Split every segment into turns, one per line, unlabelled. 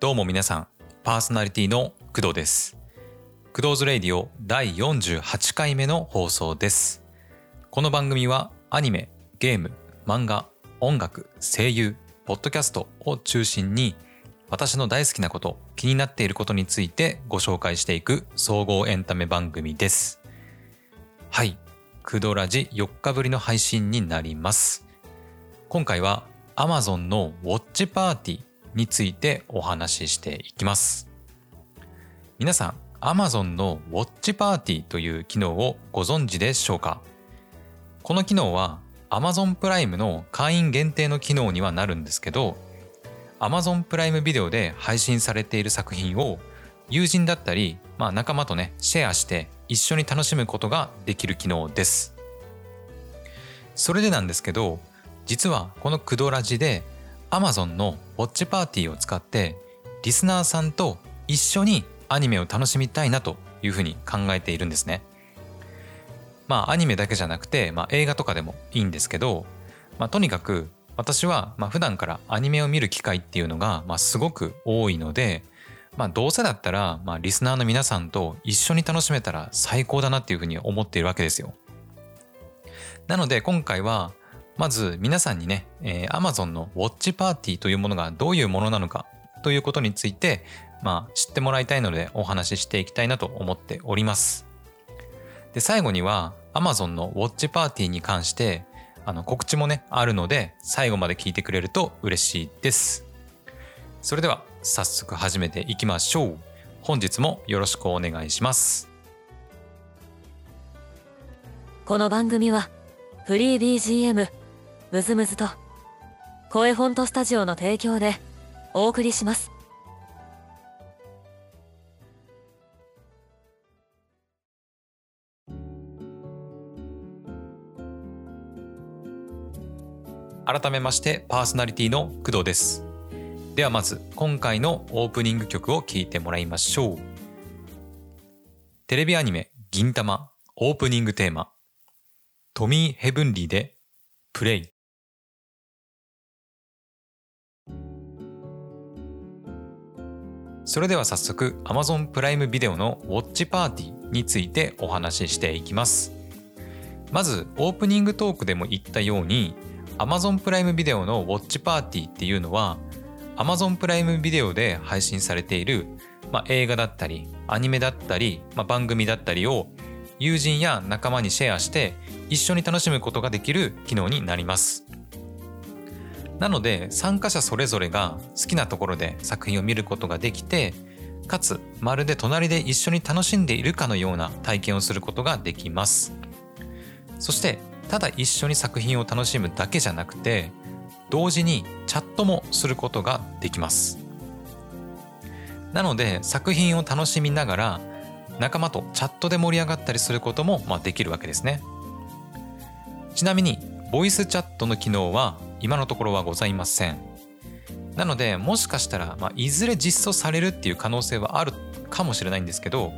どうも皆さん、パーソナリティの工藤です。工藤ズレイディオ第48回目の放送です。この番組はアニメ、ゲーム、漫画、音楽、声優、ポッドキャストを中心に私の大好きなこと、気になっていることについてご紹介していく総合エンタメ番組です。はい、クドラジ4日ぶりの配信になります。今回は Amazon のウォッチパーティーについてお話ししていきます。皆さん、Amazon のウォッチパーティーという機能をご存知でしょうか？この機能は Amazon プライムの会員限定の機能にはなるんですけど Amazon プライムビデオで配信されている作品を友人だったり、まあ、仲間とねシェアして一緒に楽しむことができる機能です。それでなんですけど実はこのクドラジで Amazon のウォッチパーティーを使ってリスナーさんと一緒にアニメを楽しみたいなというふうに考えているんですね。まあアニメだけじゃなくて、まあ、映画とかでもいいんですけど、まあ、とにかく私はまあ普段からアニメを見る機会っていうのがまあすごく多いので、まあ、どうせだったらまあリスナーの皆さんと一緒に楽しめたら最高だなっていうふうに思っているわけですよ。なので今回はまず皆さんにね、えー、Amazon のウォッチパーティーというものがどういうものなのかということについて、まあ、知ってもらいたいのでお話ししていきたいなと思っております。で最後には Amazon のウォッチパーティーに関してあの告知もねあるので最後まで聞いてくれると嬉しいです。それでは早速始めていきましょう。本日もよろしくお願いします。
この番組はフリー BGM ムズムズと声フォントスタジオの提供でお送りします。
改めましてパーソナリティの工藤です。ではまず今回のオープニング曲を聴いてもらいましょう。テレビアニメ銀魂オープニングテーマトミー・ヘブンリーでプレイ。それでは早速 Amazon プライムビデオのウォッチパーティーについてお話ししていきます。まずオープニングトークでも言ったように Amazon プライムビデオのウォッチパーティーっていうのは Amazon プライムビデオで配信されている、まあ、映画だったりアニメだったり、まあ、番組だったりを友人や仲間にシェアして一緒に楽しむことができる機能になります。なので参加者それぞれが好きなところで作品を見ることができてかつまるで隣で一緒に楽しんでいるかのような体験をすることができます。そしてただ一緒に作品を楽しむだけじゃなくて同時にチャットもすることができます。なので作品を楽しみながら仲間とチャットで盛り上がったりすることもまできるわけですね。ちなみにボイスチャットの機能は今のところはございませんなのでもしかしたら、まあ、いずれ実装されるっていう可能性はあるかもしれないんですけど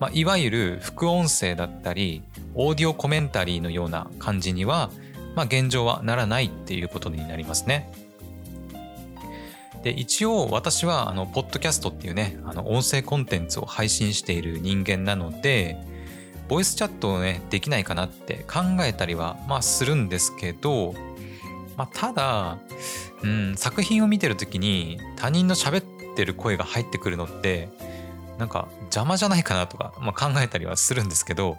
まあ、いわゆる副音声だったりオーディオコメンタリーのような感じには、まあ、現状はならないっていうことになりますね。で一応私はあのポッドキャストっていうねあの音声コンテンツを配信している人間なのでボイスチャットをねできないかなって考えたりはまあするんですけど、まあ、ただ、うん、作品を見てる時に他人の喋ってる声が入ってくるのってなんか邪魔じゃないかなとか、まあ、考えたりはするんですけど、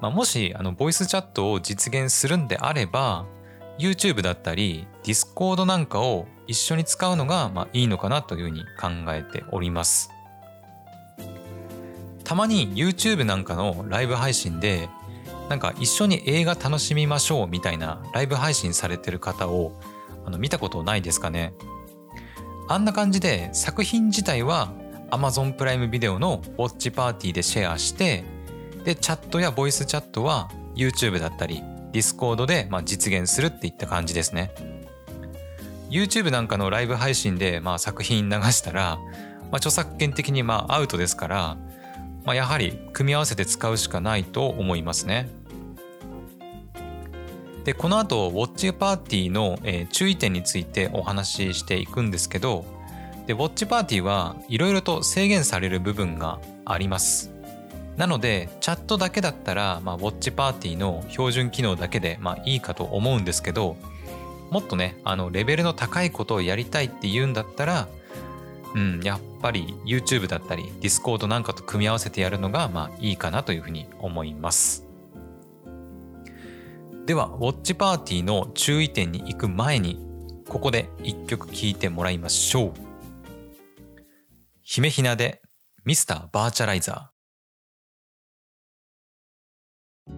まあ、もしあのボイスチャットを実現するんであれば YouTube だったり Discord なんかを一緒に使うのがまあいいのかなというふうに考えております。たまに YouTube なんかのライブ配信でなんか一緒に映画楽しみましょうみたいなライブ配信されてる方をあの見たことないですかね？あんな感じで作品自体は Amazon プライムビデオのウォッチパーティーでシェアしてでチャットやボイスチャットは YouTube だったり Discord でまあ実現するっていった感じですね。YouTube なんかのライブ配信でまあ作品流したら、まあ、著作権的にまあアウトですから、まあ、やはり組み合わせて使うしかないと思いますね。でこの後ウォッチパーティーの、えー、注意点についてお話ししていくんですけどでウォッチパーティーはいろいろと制限される部分がありますなのでチャットだけだったら、まあ、ウォッチパーティーの標準機能だけで、まあ、いいかと思うんですけどもっとねあのレベルの高いことをやりたいって言うんだったらうん、やっぱり YouTube だったり Discord なんかと組み合わせてやるのがまあいいかなというふうに思います。では、ウォッチパーティーの注意点に行く前に、ここで一曲聴いてもらいましょう。姫ひなでミスターバーチャライザー。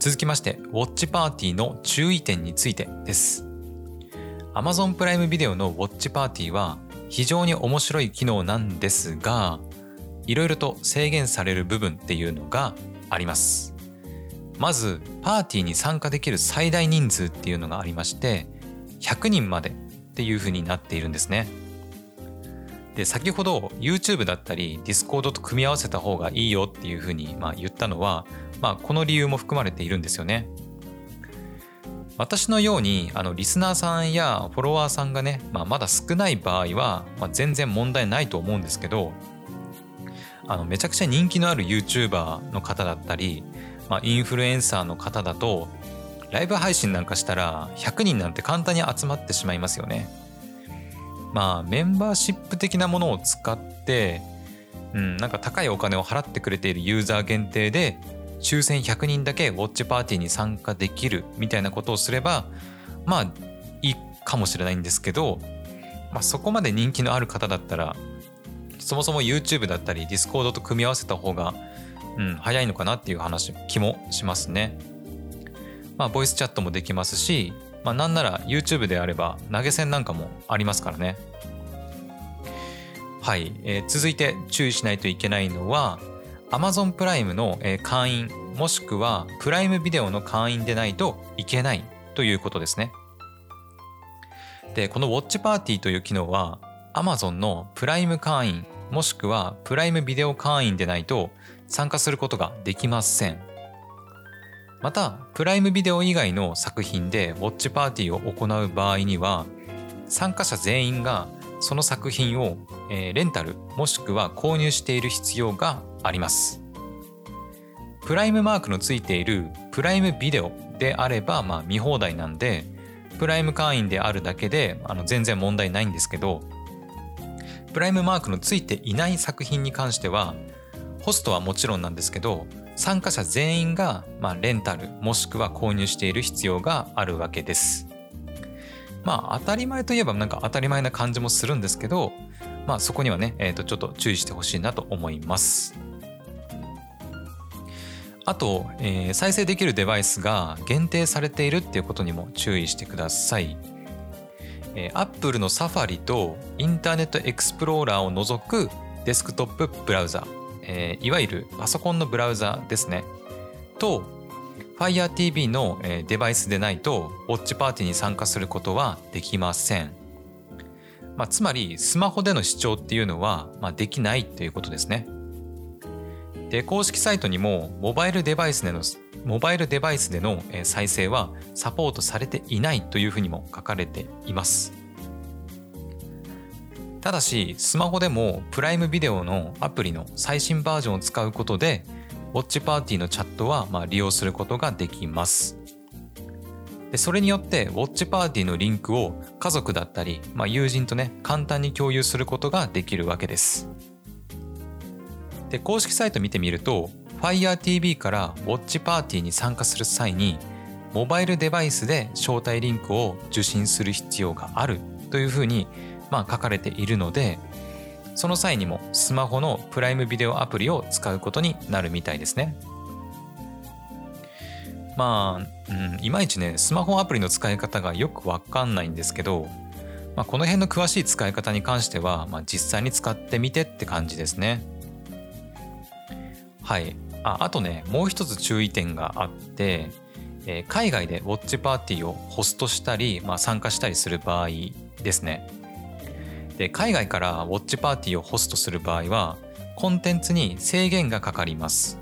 続きまして、ウォッチパーティーの注意点についてです。Amazon プライムビデオのウォッチパーティーは非常に面白い機能なんですが、いろいろと制限される部分っていうのがあります。まずパーティーに参加できる最大人数っていうのがありまして100人までっていうふうになっているんですね。で先ほど YouTube だったり Discord と組み合わせた方がいいよっていうふうにまあ言ったのは、まあ、この理由も含まれているんですよね。私のようにあのリスナーさんやフォロワーさんがね、まあ、まだ少ない場合は、まあ、全然問題ないと思うんですけどあのめちゃくちゃ人気のある YouTuber の方だったりまあ、インフルエンサーの方だとライブ配信なんかしたら100人なんて簡単に集まってしまいますよね。まあメンバーシップ的なものを使って、うん、なんか高いお金を払ってくれているユーザー限定で抽選100人だけウォッチパーティーに参加できるみたいなことをすればまあいいかもしれないんですけど、まあ、そこまで人気のある方だったらそもそも YouTube だったり Discord と組み合わせた方がうん、早いのかなっていう話気もしますね。まあボイスチャットもできますし、まあ、なんなら YouTube であれば投げ銭なんかもありますからね。はい、えー、続いて注意しないといけないのは Amazon プライムの会員もしくはプライムビデオの会員でないといけないということですね。でこのウォッチパーティーという機能は Amazon のプライム会員もしくはプライムビデオ会員でないと参加することができません。またプライムビデオ以外の作品でウォッチパーティーを行う場合には参加者全員がその作品を、えレンタルもしくは購入している必要があります。プライムマークのついているプライムビデオであればまあ見放題なんでプライム会員であるだけであの全然問題ないんですけどプライムマークのついていない作品に関してはホストはもちろんなんですけど参加者全員が、まあ、レンタルもしくは購入している必要があるわけです。まあ当たり前といえばなんか当たり前な感じもするんですけど、まあそこにはね、えー、とちょっと注意してほしいなと思います。あと、えー、再生できるデバイスが限定されているっていうことにも注意してください。えー、Apple の Safari とインターネットエクスプローラーを除くデスクトップブラウザえー、いわゆるパソコンのブラウザですね。と FireTV の、デバイスでないとウォッチパーティーに参加することはできません、まあ、つまりスマホでの視聴っていうのは、まあ、できないということですね。で公式サイトにもモバイルデバイスでのモバイルデバイスでの再生はサポートされていないというふうにも書かれています。ただしスマホでもプライムビデオのアプリの最新バージョンを使うことでウォッチパーティーのチャットはま利用することができます。でそれによってウォッチパーティーのリンクを家族だったり、まあ、友人とね簡単に共有することができるわけです。で公式サイト見てみると FireTV からウォッチパーティーに参加する際にモバイルデバイスで招待リンクを受信する必要があるというふうにまあ、書かれているのでその際にもスマホのプライムビデオアプリを使うことになるみたいですね。まあ、うん、いまいちねスマホアプリの使い方がよくわかんないんですけど、まあ、この辺の詳しい使い方に関しては、まあ、実際に使ってみてって感じですね。はいああとねもう一つ注意点があって、え、海外でウォッチパーティーをホストしたり、まあ、参加したりする場合ですねで海外からウォッチパーティーをホストする場合はコンテンツに制限がかかります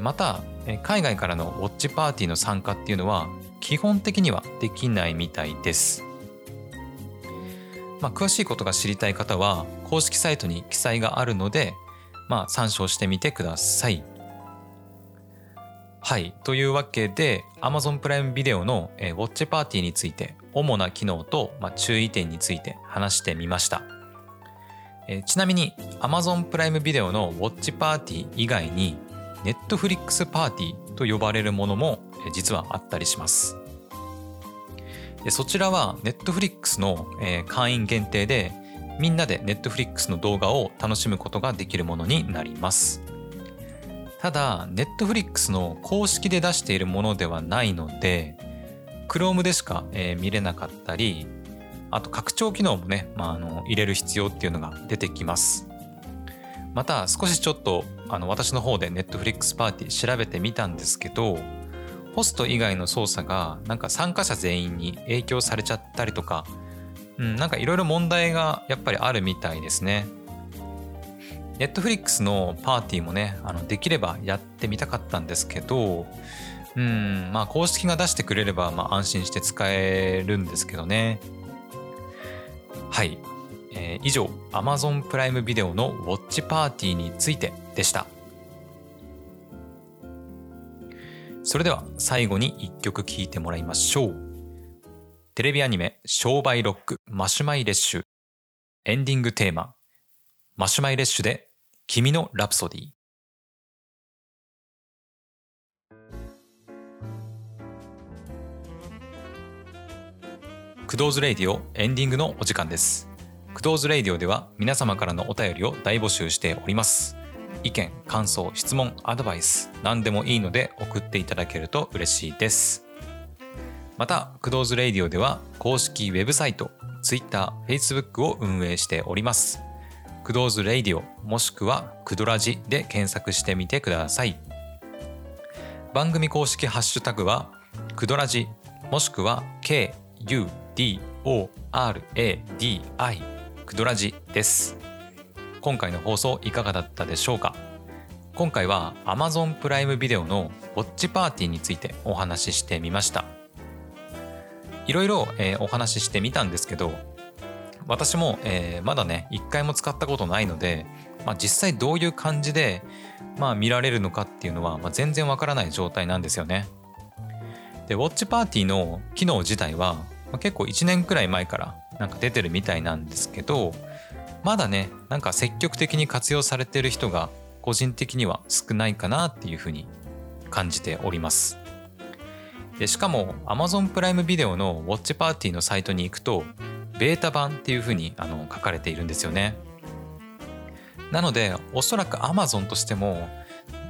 また海外からのウォッチパーティーの参加っていうのは基本的にはできないみたいですまあ、詳しいことが知りたい方は公式サイトに記載があるので、まあ、参照してみてください。はい。というわけで Amazon プライムビデオの、ウォッチパーティーについて主な機能と、まあ、注意点について話してみました。えー、ちなみに Amazon プライムビデオのウォッチパーティー以外に Netflix パーティーと呼ばれるものも、実はあったりします。でそちらは Netflix の、え、会員限定でみんなで Netflix の動画を楽しむことができるものになります。ただ Netflix の公式で出しているものではないので Chrome でしか、えー、見れなかったりあと拡張機能もね、まあ、あの入れる必要っていうのが出てきますまた少しちょっとあの私の方で Netflix パーティー調べてみたんですけどホスト以外の操作がなんか参加者全員に影響されちゃったりとか、うん、なんかいろいろ問題がやっぱりあるみたいですね。ネットフリックスのパーティーもね、あのできればやってみたかったんですけど、うん、まあ公式が出してくれればまあ安心して使えるんですけどね。はい。えー、以上、Amazon プライムビデオのウォッチパーティーについてでした。それでは最後に一曲聴いてもらいましょう。テレビアニメ商売ロックマシュマイレッシュエンディングテーママシュマイレッシュで君のラプソディクドーズレイディオエンディングのお時間です。クドーズレイディオでは皆様からのお便りを大募集しております。意見、感想、質問、アドバイス、何でもいいので送っていただけると嬉しいです。また、クドーズレイディオでは公式ウェブサイト、Twitter、Facebook を運営しております。クドーズレイディオもしくはクドラジで検索してみてください。番組公式ハッシュタグはクドラジもしくは KU DORADI クドラジです。今回の放送いかがだったでしょうか？今回は Amazon プライムビデオのウォッチパーティーについてお話ししてみました。いろいろ、え、お話ししてみたんですけど私も、えー、まだね一回も使ったことないので、まあ、実際どういう感じで、まあ、見られるのかっていうのは、まあ、全然わからない状態なんですよね。でウォッチパーティーの機能自体は、まあ、結構1年くらい前からなんか出てるみたいなんですけどまだねなんか積極的に活用されてる人が個人的には少ないかなっていうふうに感じております。でしかも Amazon プライムビデオのウォッチパーティーのサイトに行くとベータ版っていうふうにあの書かれているんですよね。なのでおそらく Amazon としても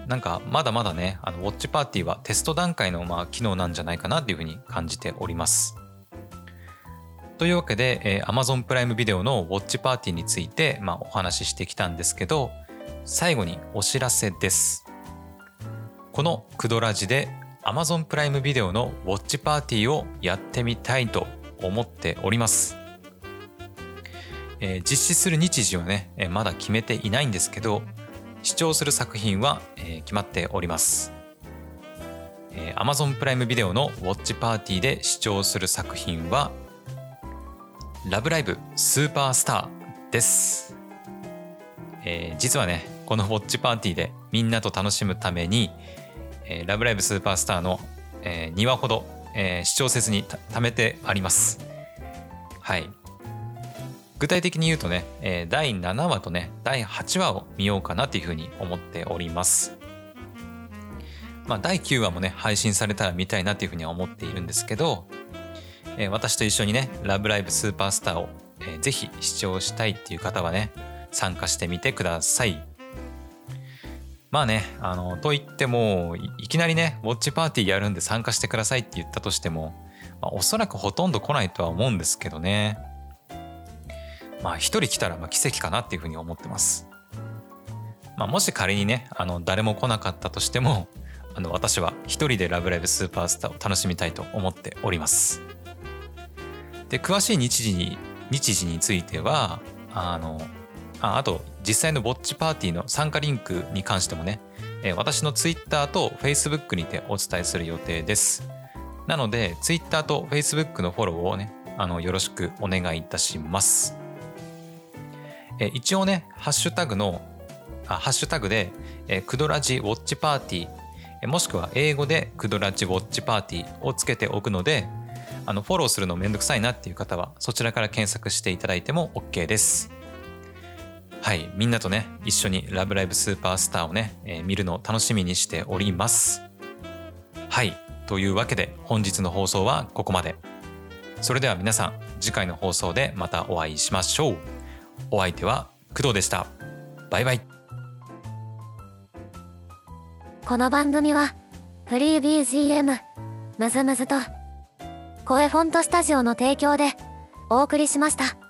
なんかまだまだねあのウォッチパーティーはテスト段階のまあ機能なんじゃないかなっていうふうに感じております。というわけで、えー、Amazon プライムビデオのウォッチパーティーについて、まあ、お話ししてきたんですけど最後にお知らせです。このクドラジで Amazon プライムビデオのウォッチパーティーをやってみたいと思っております。えー、実施する日時はね、えー、まだ決めていないんですけど視聴する作品は、えー、決まっております、えー、Amazon プライムビデオのウォッチパーティーで視聴する作品は「ラブライブスーパースター」です、えー、実はねこのウォッチパーティーでみんなと楽しむために「えー、ラブライブスーパースターの」えー、2話ほど、えー、視聴説に貯めてあります。はい。具体的に言うとね、えー、第7話とね、第8話を見ようかなっていうふうに思っております。まあ、第9話もね、配信されたら見たいなっていうふうには思っているんですけど、えー、私と一緒にね、ラブライブスーパースターを、えー、ぜひ視聴したいっていう方はね、参加してみてください。まあね、あの、と言っても、いきなりね、ウォッチパーティーやるんで参加してくださいって言ったとしても、まあ、おそらくほとんど来ないとは思うんですけどね。まあ一人来たらまあ奇跡かなっていうふうに思ってます。まあ、もし仮にねあの誰も来なかったとしてもあの私は一人で「ラブライブスーパースター」を楽しみたいと思っております。で詳しい日時に日時についてはあのああと実際のぼっちパーティーの参加リンクに関してもね、え私の Twitter と Facebook にてお伝えする予定です。なので Twitter と Facebook のフォローをねあのよろしくお願いいたしますえ一応ねハッシュタグのあハッシュタグでえクドラジウォッチパーティーもしくは英語でクドラジウォッチパーティーをつけておくのであのフォローするのめんどくさいなっていう方はそちらから検索していただいても OK です。はいみんなとね一緒に「ラブライブスーパースター」をね、えー見るのを楽しみにしております。はいというわけで本日の放送はここまで。それでは皆さん次回の放送でまたお会いしましょう。お相手は工藤でした。バイバイ。
この番組はフリー BGM むずむずと声フォントスタジオの提供でお送りしました。